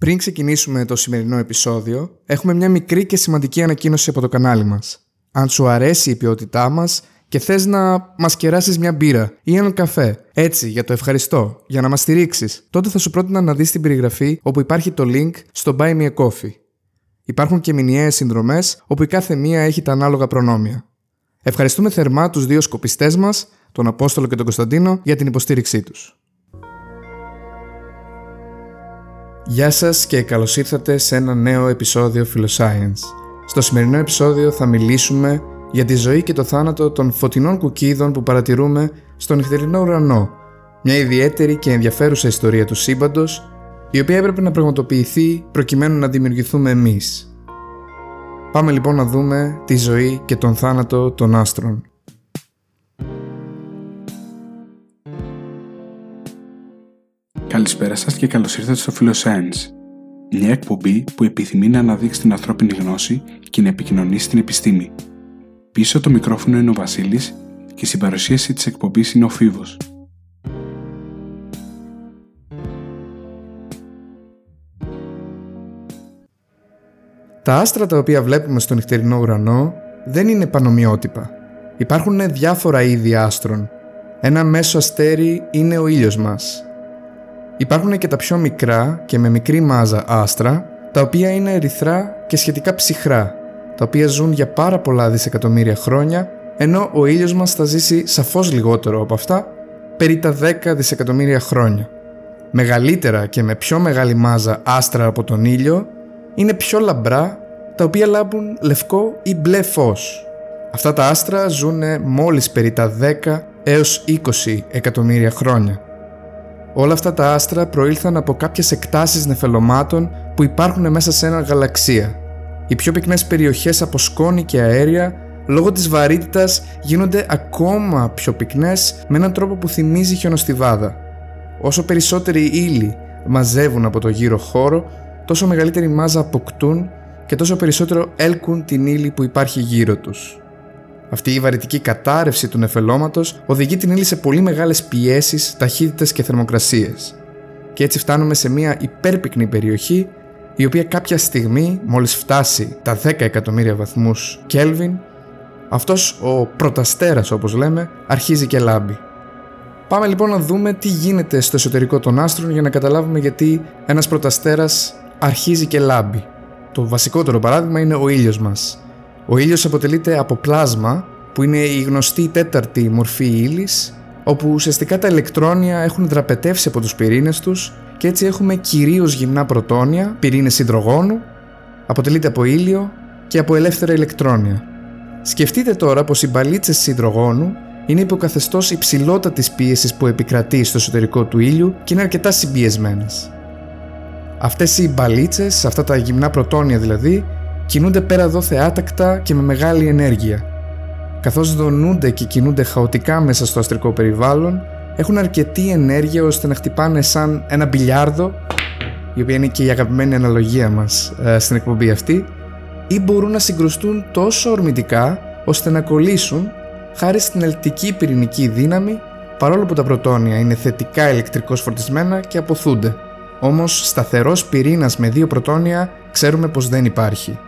Πριν ξεκινήσουμε το σημερινό επεισόδιο, έχουμε μια μικρή και σημαντική ανακοίνωση από το κανάλι μας. Αν σου αρέσει η ποιότητά μας και θες να μας κεράσεις μια μπύρα ή έναν καφέ, έτσι για το ευχαριστώ, για να μας στηρίξεις, τότε θα σου πρότεινα να δεις την περιγραφή όπου υπάρχει το link στο Buy Me a Coffee. Υπάρχουν και μηνιαίες συνδρομές όπου η κάθε μία έχει τα ανάλογα προνόμια. Ευχαριστούμε θερμά τους δύο σκοπιστές μας, τον Απόστολο και τον Κωνσταντίνο, για την υποστήριξή τους. Γεια σας και καλώς ήρθατε σε ένα νέο επεισόδιο Philoscience. Στο σημερινό επεισόδιο θα μιλήσουμε για τη ζωή και το θάνατο των φωτεινών κουκίδων που παρατηρούμε στον νυχτερινό ουρανό, μια ιδιαίτερη και ενδιαφέρουσα ιστορία του σύμπαντος, η οποία έπρεπε να πραγματοποιηθεί προκειμένου να δημιουργηθούμε εμείς. Πάμε λοιπόν να δούμε τη ζωή και τον θάνατο των άστρων. Καλησπέρα σας και καλώς ήρθατε στο Philoscience, μια εκπομπή που επιθυμεί να αναδείξει την ανθρώπινη γνώση και να επικοινωνήσει την επιστήμη. Πίσω το μικρόφωνο είναι ο Βασίλης και στην παρουσίαση της εκπομπής είναι ο Φίβος. Τα άστρα τα οποία βλέπουμε στο νυχτερινό ουρανό δεν είναι πανομοιότυπα. Υπάρχουν διάφορα είδη άστρων. Ένα μέσο αστέρι είναι ο ήλιος μας, Υπάρχουν και τα πιο μικρά και με μικρή μάζα άστρα, τα οποία είναι ερυθρά και σχετικά ψυχρά, τα οποία ζουν για πάρα πολλά δισεκατομμύρια χρόνια, ενώ ο ήλιος μας θα ζήσει σαφώς λιγότερο από αυτά, περί τα 10 δισεκατομμύρια χρόνια. Μεγαλύτερα και με πιο μεγάλη μάζα άστρα από τον ήλιο είναι πιο λαμπρά, τα οποία λάμπουν λευκό ή μπλε φως. Αυτά τα άστρα ζουν μόλις περί τα 10 έως 20 εκατομμύρια χρόνια. Όλα αυτά τα άστρα προήλθαν από κάποιες εκτάσεις νεφελωμάτων που υπάρχουν μέσα σε ένα γαλαξία. Οι πιο πυκνές περιοχές από σκόνη και αέρια λόγω της βαρύτητας γίνονται ακόμα πιο πυκνές με έναν τρόπο που θυμίζει χιονοστιβάδα. Όσο περισσότεροι ύλοι μαζεύουν από το γύρο χώρο, τόσο μεγαλύτερη μάζα αποκτούν και τόσο περισσότερο έλκουν την ύλη που υπάρχει γύρω τους. Αυτή η βαρυτική κατάρρευση του νεφελώματος οδηγεί την ύλη σε πολύ μεγάλες πιέσεις, ταχύτητες και θερμοκρασίες. Και έτσι φτάνουμε σε μια υπέρπυκνη περιοχή η οποία κάποια στιγμή, μόλις φτάσει τα 10 εκατομμύρια βαθμούς Kelvin, αυτός ο πρωταστέρας όπως λέμε, αρχίζει και λάμπει. Πάμε λοιπόν να δούμε τι γίνεται στο εσωτερικό των άστρων για να καταλάβουμε γιατί ένας πρωταστέρας αρχίζει και λάμπει. Το βασικότερο παράδειγμα είναι ο ήλιος μας. Ο ήλιος αποτελείται από πλάσμα που είναι η γνωστή τέταρτη μορφή ύλης όπου ουσιαστικά τα ηλεκτρόνια έχουν δραπετεύσει από τους πυρήνες τους και έτσι έχουμε κυρίως γυμνά πρωτόνια, πυρήνες υδρογόνου, αποτελείται από ήλιο και από ελεύθερα ηλεκτρόνια. Σκεφτείτε τώρα πως οι μπαλίτσες υδρογόνου είναι υποκαθεστώς υψηλότατης πίεσης που επικρατεί στο εσωτερικό του ήλιου και είναι αρκετά συμπιεσμένες. Αυτές οι μπαλίτσες, αυτά τα γυμνά πρωτόνια δηλαδή, κινούνται πέρα εδώ θεάτακτα και με μεγάλη ενέργεια. Καθώς δονούνται και κινούνται χαοτικά μέσα στο αστρικό περιβάλλον, έχουν αρκετή ενέργεια ώστε να χτυπάνε σαν ένα μπιλιάρδο, η οποία είναι και η αγαπημένη αναλογία μας ε, στην εκπομπή αυτή, ή μπορούν να συγκρουστούν τόσο ορμητικά ώστε να κολλήσουν χάρη στην ελτική πυρηνική δύναμη παρόλο που τα πρωτόνια είναι θετικά ηλεκτρικώς φορτισμένα και αποθούνται. Όμως σταθερός πυρήνας με δύο πρωτόνια ξέρουμε πως δεν υπάρχει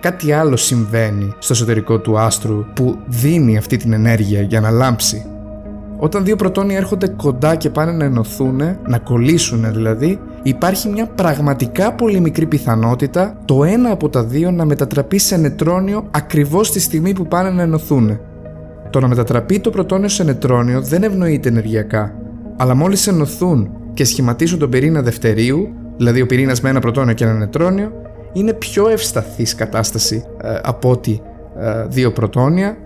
κάτι άλλο συμβαίνει στο εσωτερικό του άστρου που δίνει αυτή την ενέργεια για να λάμψει. Όταν δύο πρωτόνια έρχονται κοντά και πάνε να ενωθούν, να κολλήσουν δηλαδή, υπάρχει μια πραγματικά πολύ μικρή πιθανότητα το ένα από τα δύο να μετατραπεί σε νετρόνιο ακριβώς τη στιγμή που πάνε να ενωθούν. Το να μετατραπεί το πρωτόνιο σε νετρόνιο δεν ευνοείται ενεργειακά, αλλά μόλις ενωθούν και σχηματίσουν τον πυρήνα δευτερίου, δηλαδή ο πυρήνας με ένα πρωτόνιο και ένα νετρόνιο, είναι πιο ευσταθής κατάσταση ε, από ότι ε, δύο πρωτόνια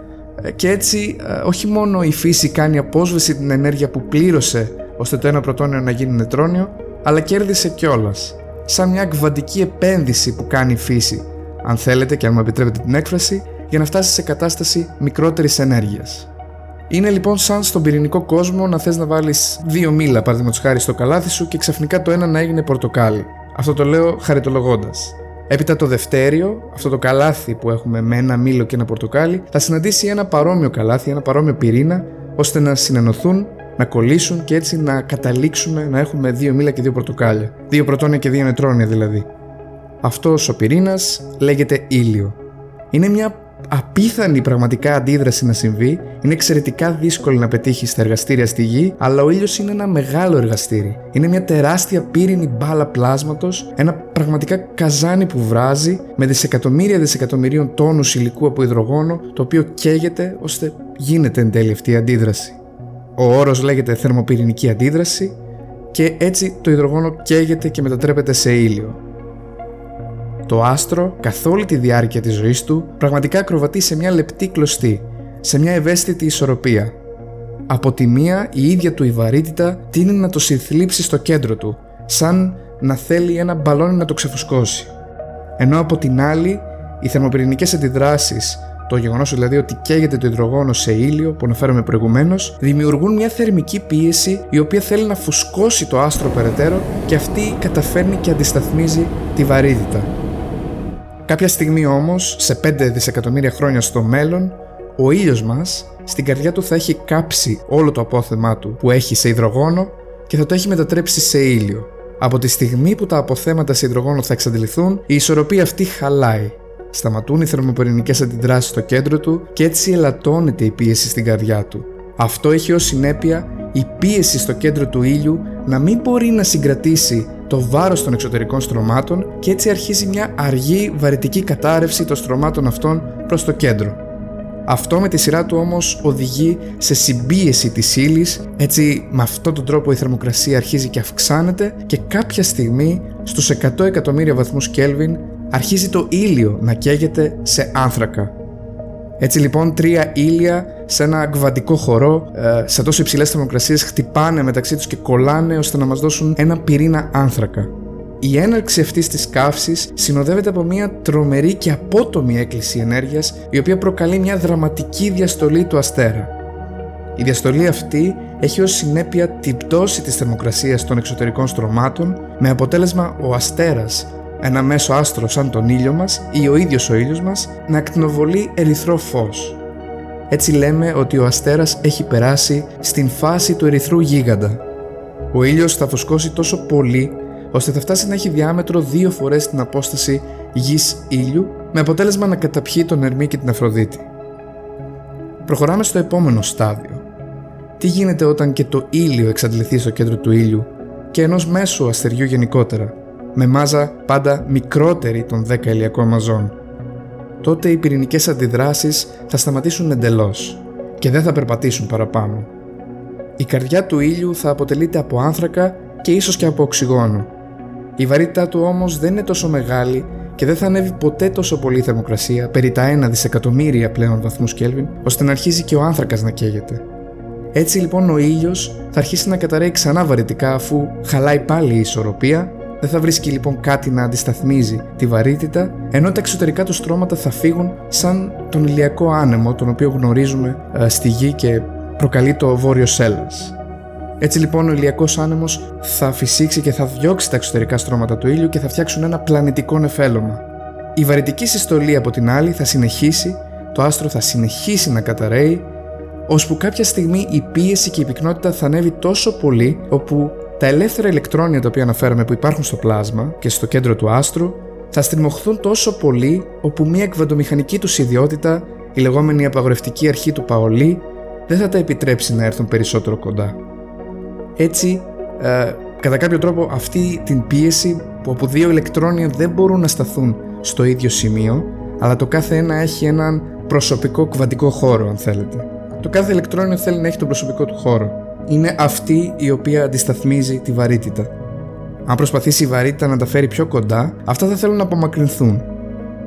ε, και έτσι όχι μόνο η φύση κάνει απόσβεση την ενέργεια που πλήρωσε ώστε το ένα πρωτόνιο να γίνει νετρόνιο αλλά κέρδισε κιόλας. σαν μια κβαντική επένδυση που κάνει η φύση αν θέλετε και αν μου επιτρέπετε την έκφραση για να φτάσει σε κατάσταση μικρότερης ενέργειας. Είναι λοιπόν σαν στον πυρηνικό κόσμο να θες να βάλεις δύο μήλα παραδείγματος χάρη στο καλάθι σου και ξαφνικά το ένα να έγινε πορτοκάλι. Αυτό το λέω χαριτολογώντας. Έπειτα το δευτέριο, αυτό το καλάθι που έχουμε με ένα μήλο και ένα πορτοκάλι, θα συναντήσει ένα παρόμοιο καλάθι, ένα παρόμοιο πυρήνα, ώστε να συνενωθούν να κολλήσουν και έτσι να καταλήξουμε να έχουμε δύο μήλα και δύο πορτοκάλια. Δύο πρωτόνια και δύο νετρόνια δηλαδή. Αυτός ο πυρήνας λέγεται ήλιο. Είναι μια απίθανη πραγματικά αντίδραση να συμβεί, είναι εξαιρετικά δύσκολη να πετύχεις στα εργαστήρια στη γη, αλλά ο ήλιος είναι ένα μεγάλο εργαστήρι. Είναι μια τεράστια πύρινη μπάλα πλάσματος, ένα πραγματικά καζάνι που βράζει με δισεκατομμύρια δισεκατομμυρίων τόνους υλικού από υδρογόνο, το οποίο καίγεται ώστε γίνεται εν τέλει αυτή η αντίδραση. Ο όρος λέγεται θερμοπυρηνική αντίδραση και έτσι το υδρογόνο καίγεται και μετατρέπεται σε ήλιο. Το άστρο, καθ' όλη τη διάρκεια της ζωής του, πραγματικά ακροβατεί σε μια λεπτή κλωστή, σε μια ευαίσθητη ισορροπία. Από τη μία, η ίδια του η βαρύτητα τίνει να το συνθλίψει στο κέντρο του, σαν να θέλει ένα μπαλόνι να το ξεφουσκώσει. Ενώ από την άλλη, οι θερμοπυρηνικές αντιδράσεις, το γεγονός δηλαδή ότι καίγεται το υδρογόνο σε ήλιο που αναφέραμε προηγουμένως, δημιουργούν μια θερμική πίεση η οποία θέλει να φουσκώσει το άστρο περαιτέρω και αυτή καταφέρνει και αντισταθμίζει τη βαρύτητα. Κάποια στιγμή όμως, σε 5 δισεκατομμύρια χρόνια στο μέλλον, ο ήλιος μας στην καρδιά του θα έχει κάψει όλο το απόθεμά του που έχει σε υδρογόνο και θα το έχει μετατρέψει σε ήλιο. Από τη στιγμή που τα αποθέματα σε υδρογόνο θα εξαντληθούν, η ισορροπία αυτή χαλάει. Σταματούν οι θερμοπυρηνικές αντιδράσεις στο κέντρο του και έτσι ελαττώνεται η πίεση στην καρδιά του. Αυτό έχει ως συνέπεια η πίεση στο κέντρο του ήλιου να μην μπορεί να συγκρατήσει το βάρος των εξωτερικών στρωμάτων και έτσι αρχίζει μια αργή βαρυτική κατάρρευση των στρωμάτων αυτών προς το κέντρο. Αυτό με τη σειρά του όμως οδηγεί σε συμπίεση της ύλης, έτσι με αυτόν τον τρόπο η θερμοκρασία αρχίζει και αυξάνεται και κάποια στιγμή στους 100 εκατομμύρια βαθμούς Κέλβιν αρχίζει το ήλιο να καίγεται σε άνθρακα. Έτσι λοιπόν τρία ήλια σε ένα κβαντικό χορό ε, σε τόσο υψηλές θερμοκρασίες χτυπάνε μεταξύ τους και κολλάνε ώστε να μας δώσουν ένα πυρήνα άνθρακα. Η έναρξη αυτής της καύσης συνοδεύεται από μια τρομερή και απότομη έκκληση ενέργειας, η οποία προκαλεί μια δραματική διαστολή του αστέρα. Η διαστολή αυτή έχει ως συνέπεια την πτώση της θερμοκρασίας των εξωτερικών στρωμάτων, με αποτέλεσμα ο αστέρας ένα μέσο άστρο σαν τον ήλιο μας ή ο ίδιος ο ήλιος μας να ακτινοβολεί ερυθρό φως. Έτσι λέμε ότι ο αστέρας έχει περάσει στην φάση του ερυθρού γίγαντα. Ο ήλιος θα φουσκώσει τόσο πολύ ώστε θα φτάσει να έχει διάμετρο δύο φορές την απόσταση γης ήλιου με αποτέλεσμα να καταπιεί τον Ερμή και την Αφροδίτη. Προχωράμε στο επόμενο στάδιο. Τι γίνεται όταν και το ήλιο εξαντληθεί στο κέντρο του ήλιου και ενός μέσου αστεριού γενικότερα με μάζα πάντα μικρότερη των 10 ηλιακών μαζών; Τότε οι πυρηνικές αντιδράσεις θα σταματήσουν εντελώς και δεν θα περπατήσουν παραπάνω. Η καρδιά του ήλιου θα αποτελείται από άνθρακα και ίσως και από οξυγόνο. Η βαρύτητά του όμως δεν είναι τόσο μεγάλη και δεν θα ανέβει ποτέ τόσο πολύ η θερμοκρασία, περί τα 1 δισεκατομμύρια πλέον βαθμούς Κέλβιν, ώστε να αρχίσει και ο άνθρακας να καίγεται. Έτσι λοιπόν ο ήλιος θα αρχίσει να καταραίει ξανά βαρυτικά αφού χαλάει πάλι η ισορροπία δεν θα βρίσκει λοιπόν κάτι να αντισταθμίζει τη βαρύτητα, ενώ τα εξωτερικά του στρώματα θα φύγουν σαν τον ηλιακό άνεμο, τον οποίο γνωρίζουμε ε, στη γη και προκαλεί το βόρειο σέλας. Έτσι λοιπόν ο ηλιακός άνεμος θα φυσήξει και θα διώξει τα εξωτερικά στρώματα του ήλιου και θα φτιάξουν ένα πλανητικό νεφέλωμα. Η βαρυτική συστολή από την άλλη θα συνεχίσει, το άστρο θα συνεχίσει να καταραίει, ώσπου κάποια στιγμή η πίεση και η πυκνότητα θα ανέβει τόσο πολύ όπου τα ελεύθερα ηλεκτρόνια τα οποία αναφέραμε που υπάρχουν στο πλάσμα και στο κέντρο του άστρου θα στριμωχθούν τόσο πολύ όπου μια εκβαντομηχανική τους ιδιότητα, η λεγόμενη απαγορευτική αρχή του Παολί, δεν θα τα επιτρέψει να έρθουν περισσότερο κοντά. Έτσι, ε, κατά κάποιο τρόπο αυτή την πίεση που όπου δύο ηλεκτρόνια δεν μπορούν να σταθούν στο ίδιο σημείο, αλλά το κάθε ένα έχει έναν προσωπικό κβαντικό χώρο αν θέλετε. Το κάθε ηλεκτρόνιο θέλει να έχει τον προσωπικό του χώρο είναι αυτή η οποία αντισταθμίζει τη βαρύτητα. Αν προσπαθήσει η βαρύτητα να τα φέρει πιο κοντά, αυτά θα θέλουν να απομακρυνθούν.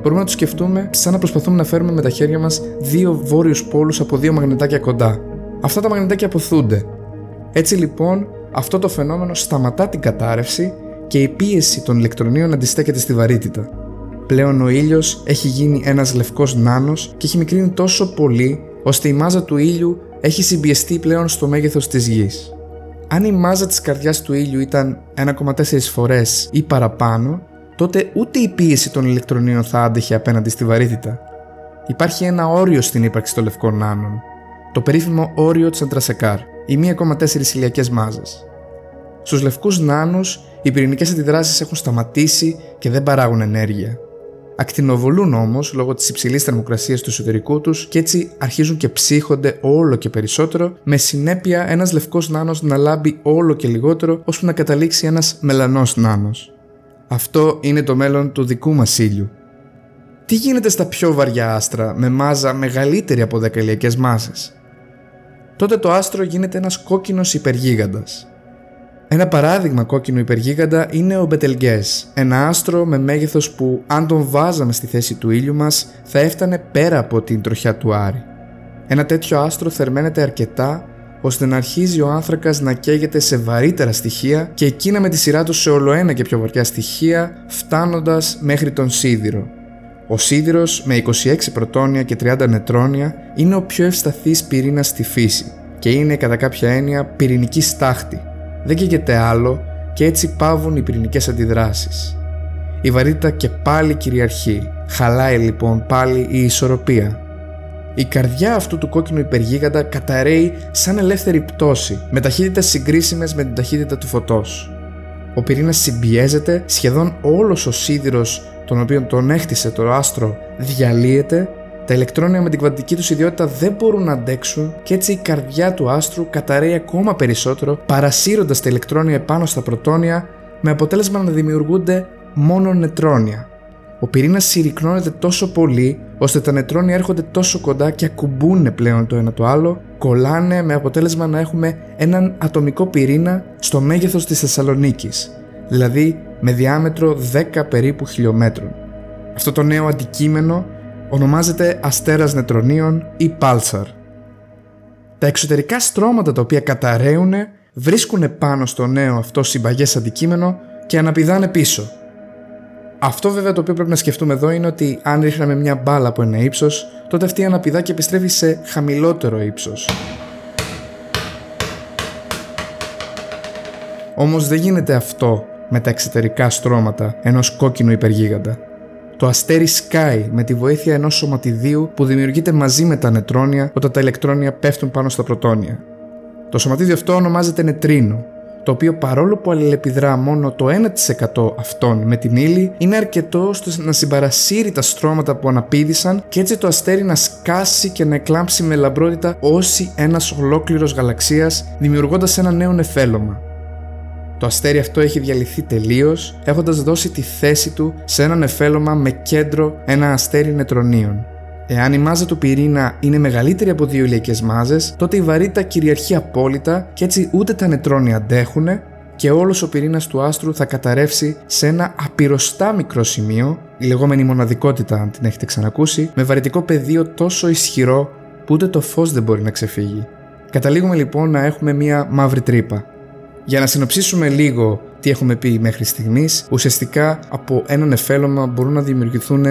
Μπορούμε να το σκεφτούμε σαν να προσπαθούμε να φέρουμε με τα χέρια μας δύο βόρειους πόλους από δύο μαγνητάκια κοντά. Αυτά τα μαγνητάκια αποθούνται. Έτσι λοιπόν, αυτό το φαινόμενο σταματά την κατάρρευση και η πίεση των ηλεκτρονίων αντιστέκεται στη βαρύτητα. Πλέον ο ήλιος έχει γίνει ένας λευκός νάνος και έχει μικρύνει τόσο πολύ ώστε η μάζα του ήλιου έχει συμπιεστεί πλέον στο μέγεθος της γης. Αν η μάζα της καρδιάς του ήλιου ήταν 1,4 φορές ή παραπάνω, τότε ούτε η πίεση των ηλεκτρονίων θα άντεχε απέναντι στη βαρύτητα. Υπάρχει ένα όριο στην ύπαρξη των λευκών νάνων, το περίφημο όριο Τσαντρασεκάρ. ή 1,4 ηλιακές μάζες. Στους λευκούς νάνους, οι πυρηνικές αντιδράσεις έχουν σταματήσει και δεν παράγουν ενέργεια. Ακτινοβολούν όμως λόγω της υψηλής θερμοκρασίας του εσωτερικού τους και έτσι αρχίζουν και ψύχονται όλο και περισσότερο, με συνέπεια ένας λευκός νάνος να λάμπει όλο και λιγότερο, ώσπου να καταλήξει ένας μελανός νάνος. Αυτό είναι το μέλλον του δικού μας ήλιου. Τι γίνεται στα πιο βαριά άστρα με μάζα μεγαλύτερη από 10 ηλιακές μάζες; Τότε το άστρο γίνεται ένας κόκκινος υπεργίγαντας. Ένα παράδειγμα κόκκινου υπεργίγαντα είναι ο Μπετελγκές, ένα άστρο με μέγεθος που αν τον βάζαμε στη θέση του ήλιου μας θα έφτανε πέρα από την τροχιά του Άρη. Ένα τέτοιο άστρο θερμαίνεται αρκετά ώστε να αρχίζει ο άνθρακας να καίγεται σε βαρύτερα στοιχεία και εκείνα με τη σειρά του σε ολοένα και πιο βαριά στοιχεία φτάνοντας μέχρι τον σίδηρο. Ο σίδηρος με 26 πρωτόνια και 30 νετρόνια είναι ο πιο ευσταθής πυρήνας στη φύση και είναι κατά κάποια έννοια πυρηνική στάχτη δεν καίγεται άλλο και έτσι πάβουν οι πυρηνικές αντιδράσεις. Η βαρύτητα και πάλι κυριαρχεί, χαλάει λοιπόν πάλι η ισορροπία. Η καρδιά αυτού του κόκκινου υπεργίγαντα καταραίει σαν ελεύθερη πτώση, με ταχύτητες συγκρίσιμες με την ταχύτητα του φωτός. Ο πυρήνας συμπιέζεται, σχεδόν όλος ο σίδηρος τον οποίο τον έχτισε το άστρο διαλύεται τα ηλεκτρόνια με την κβαντική τους ιδιότητα δεν μπορούν να αντέξουν και έτσι η καρδιά του άστρου καταραίει ακόμα περισσότερο, παρασύροντας τα ηλεκτρόνια επάνω στα πρωτόνια, με αποτέλεσμα να δημιουργούνται μόνο νετρόνια. Ο πυρήνας συρρυκνώνεται τόσο πολύ, ώστε τα νετρόνια έρχονται τόσο κοντά και ακουμπούν πλέον το ένα το άλλο, κολλάνε με αποτέλεσμα να έχουμε έναν ατομικό πυρήνα στο μέγεθος της Θεσσαλονίκης, δηλαδή με διάμετρο 10 περίπου χιλιόμετρων. Αυτό το νέο αντικείμενο ονομάζεται αστέρας νετρονίων ή πάλσαρ. Τα εξωτερικά στρώματα τα οποία καταραίουν βρίσκουν πάνω στο νέο αυτό συμπαγές αντικείμενο και αναπηδάνε πίσω. Αυτό βέβαια το οποίο πρέπει να σκεφτούμε εδώ είναι ότι αν ρίχναμε μια μπάλα από ένα ύψος, τότε αυτή αναπηδά και επιστρέφει σε χαμηλότερο ύψος. Όμως δεν γίνεται αυτό με τα εξωτερικά στρώματα ενός κόκκινου υπεργίγαντα. Το αστέρι σκάει με τη βοήθεια ενός σωματιδίου που δημιουργείται μαζί με τα νετρόνια όταν τα ηλεκτρόνια πέφτουν πάνω στα πρωτόνια. Το σωματίδιο αυτό ονομάζεται νετρίνο, το οποίο παρόλο που αλληλεπιδρά μόνο το 1% αυτών με την ύλη, είναι αρκετό ώστε να συμπαρασύρει τα στρώματα που αναπήδησαν και έτσι το αστέρι να σκάσει και να εκλάμψει με λαμπρότητα όση ένας ολόκληρος γαλαξίας, δημιουργώντας ένα νέο νεφέλωμα. Το αστέρι αυτό έχει διαλυθεί τελείως, έχοντας δώσει τη θέση του σε ένα νεφέλωμα με κέντρο ένα αστέρι νετρονίων. Εάν η μάζα του πυρήνα είναι μεγαλύτερη από δύο ηλιακές μάζες, τότε η βαρύτητα κυριαρχεί απόλυτα και έτσι ούτε τα νετρόνια αντέχουν και όλος ο πυρήνας του άστρου θα καταρρεύσει σε ένα απειροστά μικρό σημείο, η λεγόμενη μοναδικότητα, αν την έχετε ξανακούσει, με βαρυτικό πεδίο τόσο ισχυρό που ούτε το φως δεν μπορεί να ξεφύγει. Καταλήγουμε λοιπόν να έχουμε μία μαύρη τρύπα. Για να συνοψίσουμε λίγο τι έχουμε πει μέχρι στιγμής, ουσιαστικά από ένα νεφέλωμα μπορούν να δημιουργηθούν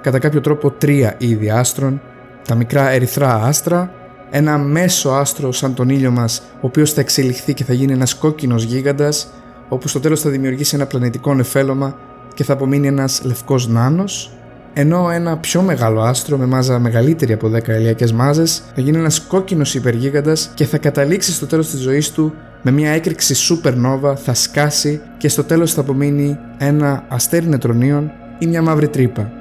κατά κάποιο τρόπο τρία είδη άστρων, τα μικρά ερυθρά άστρα, ένα μέσο άστρο σαν τον ήλιο μας, ο οποίος θα εξελιχθεί και θα γίνει ένας κόκκινος γίγαντας, όπου στο τέλος θα δημιουργήσει ένα πλανητικό νεφέλωμα και θα απομείνει ένας λευκός νάνος, ενώ ένα πιο μεγάλο άστρο με μάζα μεγαλύτερη από 10 ηλιακές μάζες θα γίνει ένας κόκκινος υπεργίγαντας και θα καταλήξει στο τέλος της ζωής του με μια έκρηξη supernova θα σκάσει και στο τέλος θα απομείνει ένα αστέρι νετρονίων ή μια μαύρη τρύπα.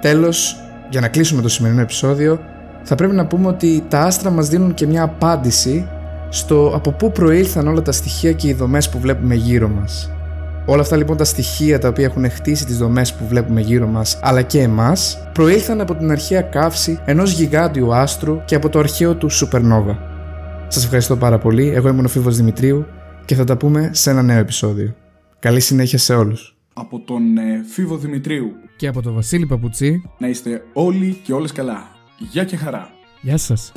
Τέλος, για να κλείσουμε το σημερινό επεισόδιο, θα πρέπει να πούμε ότι τα άστρα μας δίνουν και μια απάντηση στο από πού προήλθαν όλα τα στοιχεία και οι δομές που βλέπουμε γύρω μας. Όλα αυτά λοιπόν τα στοιχεία τα οποία έχουν χτίσει τις δομές που βλέπουμε γύρω μας αλλά και εμάς προήλθαν από την αρχαία καύση ενός γιγάντιου άστρου και από το αρχαίο του supernova. Σας ευχαριστώ πάρα πολύ, εγώ ήμουν ο Φίβος Δημητρίου και θα τα πούμε σε ένα νέο επεισόδιο. Καλή συνέχεια σε όλους. Από τον ε, Φίβο Δημητρίου και από τον Βασίλη Παπουτσί να είστε όλοι και όλες καλά. Γεια και χαρά. Γεια σας.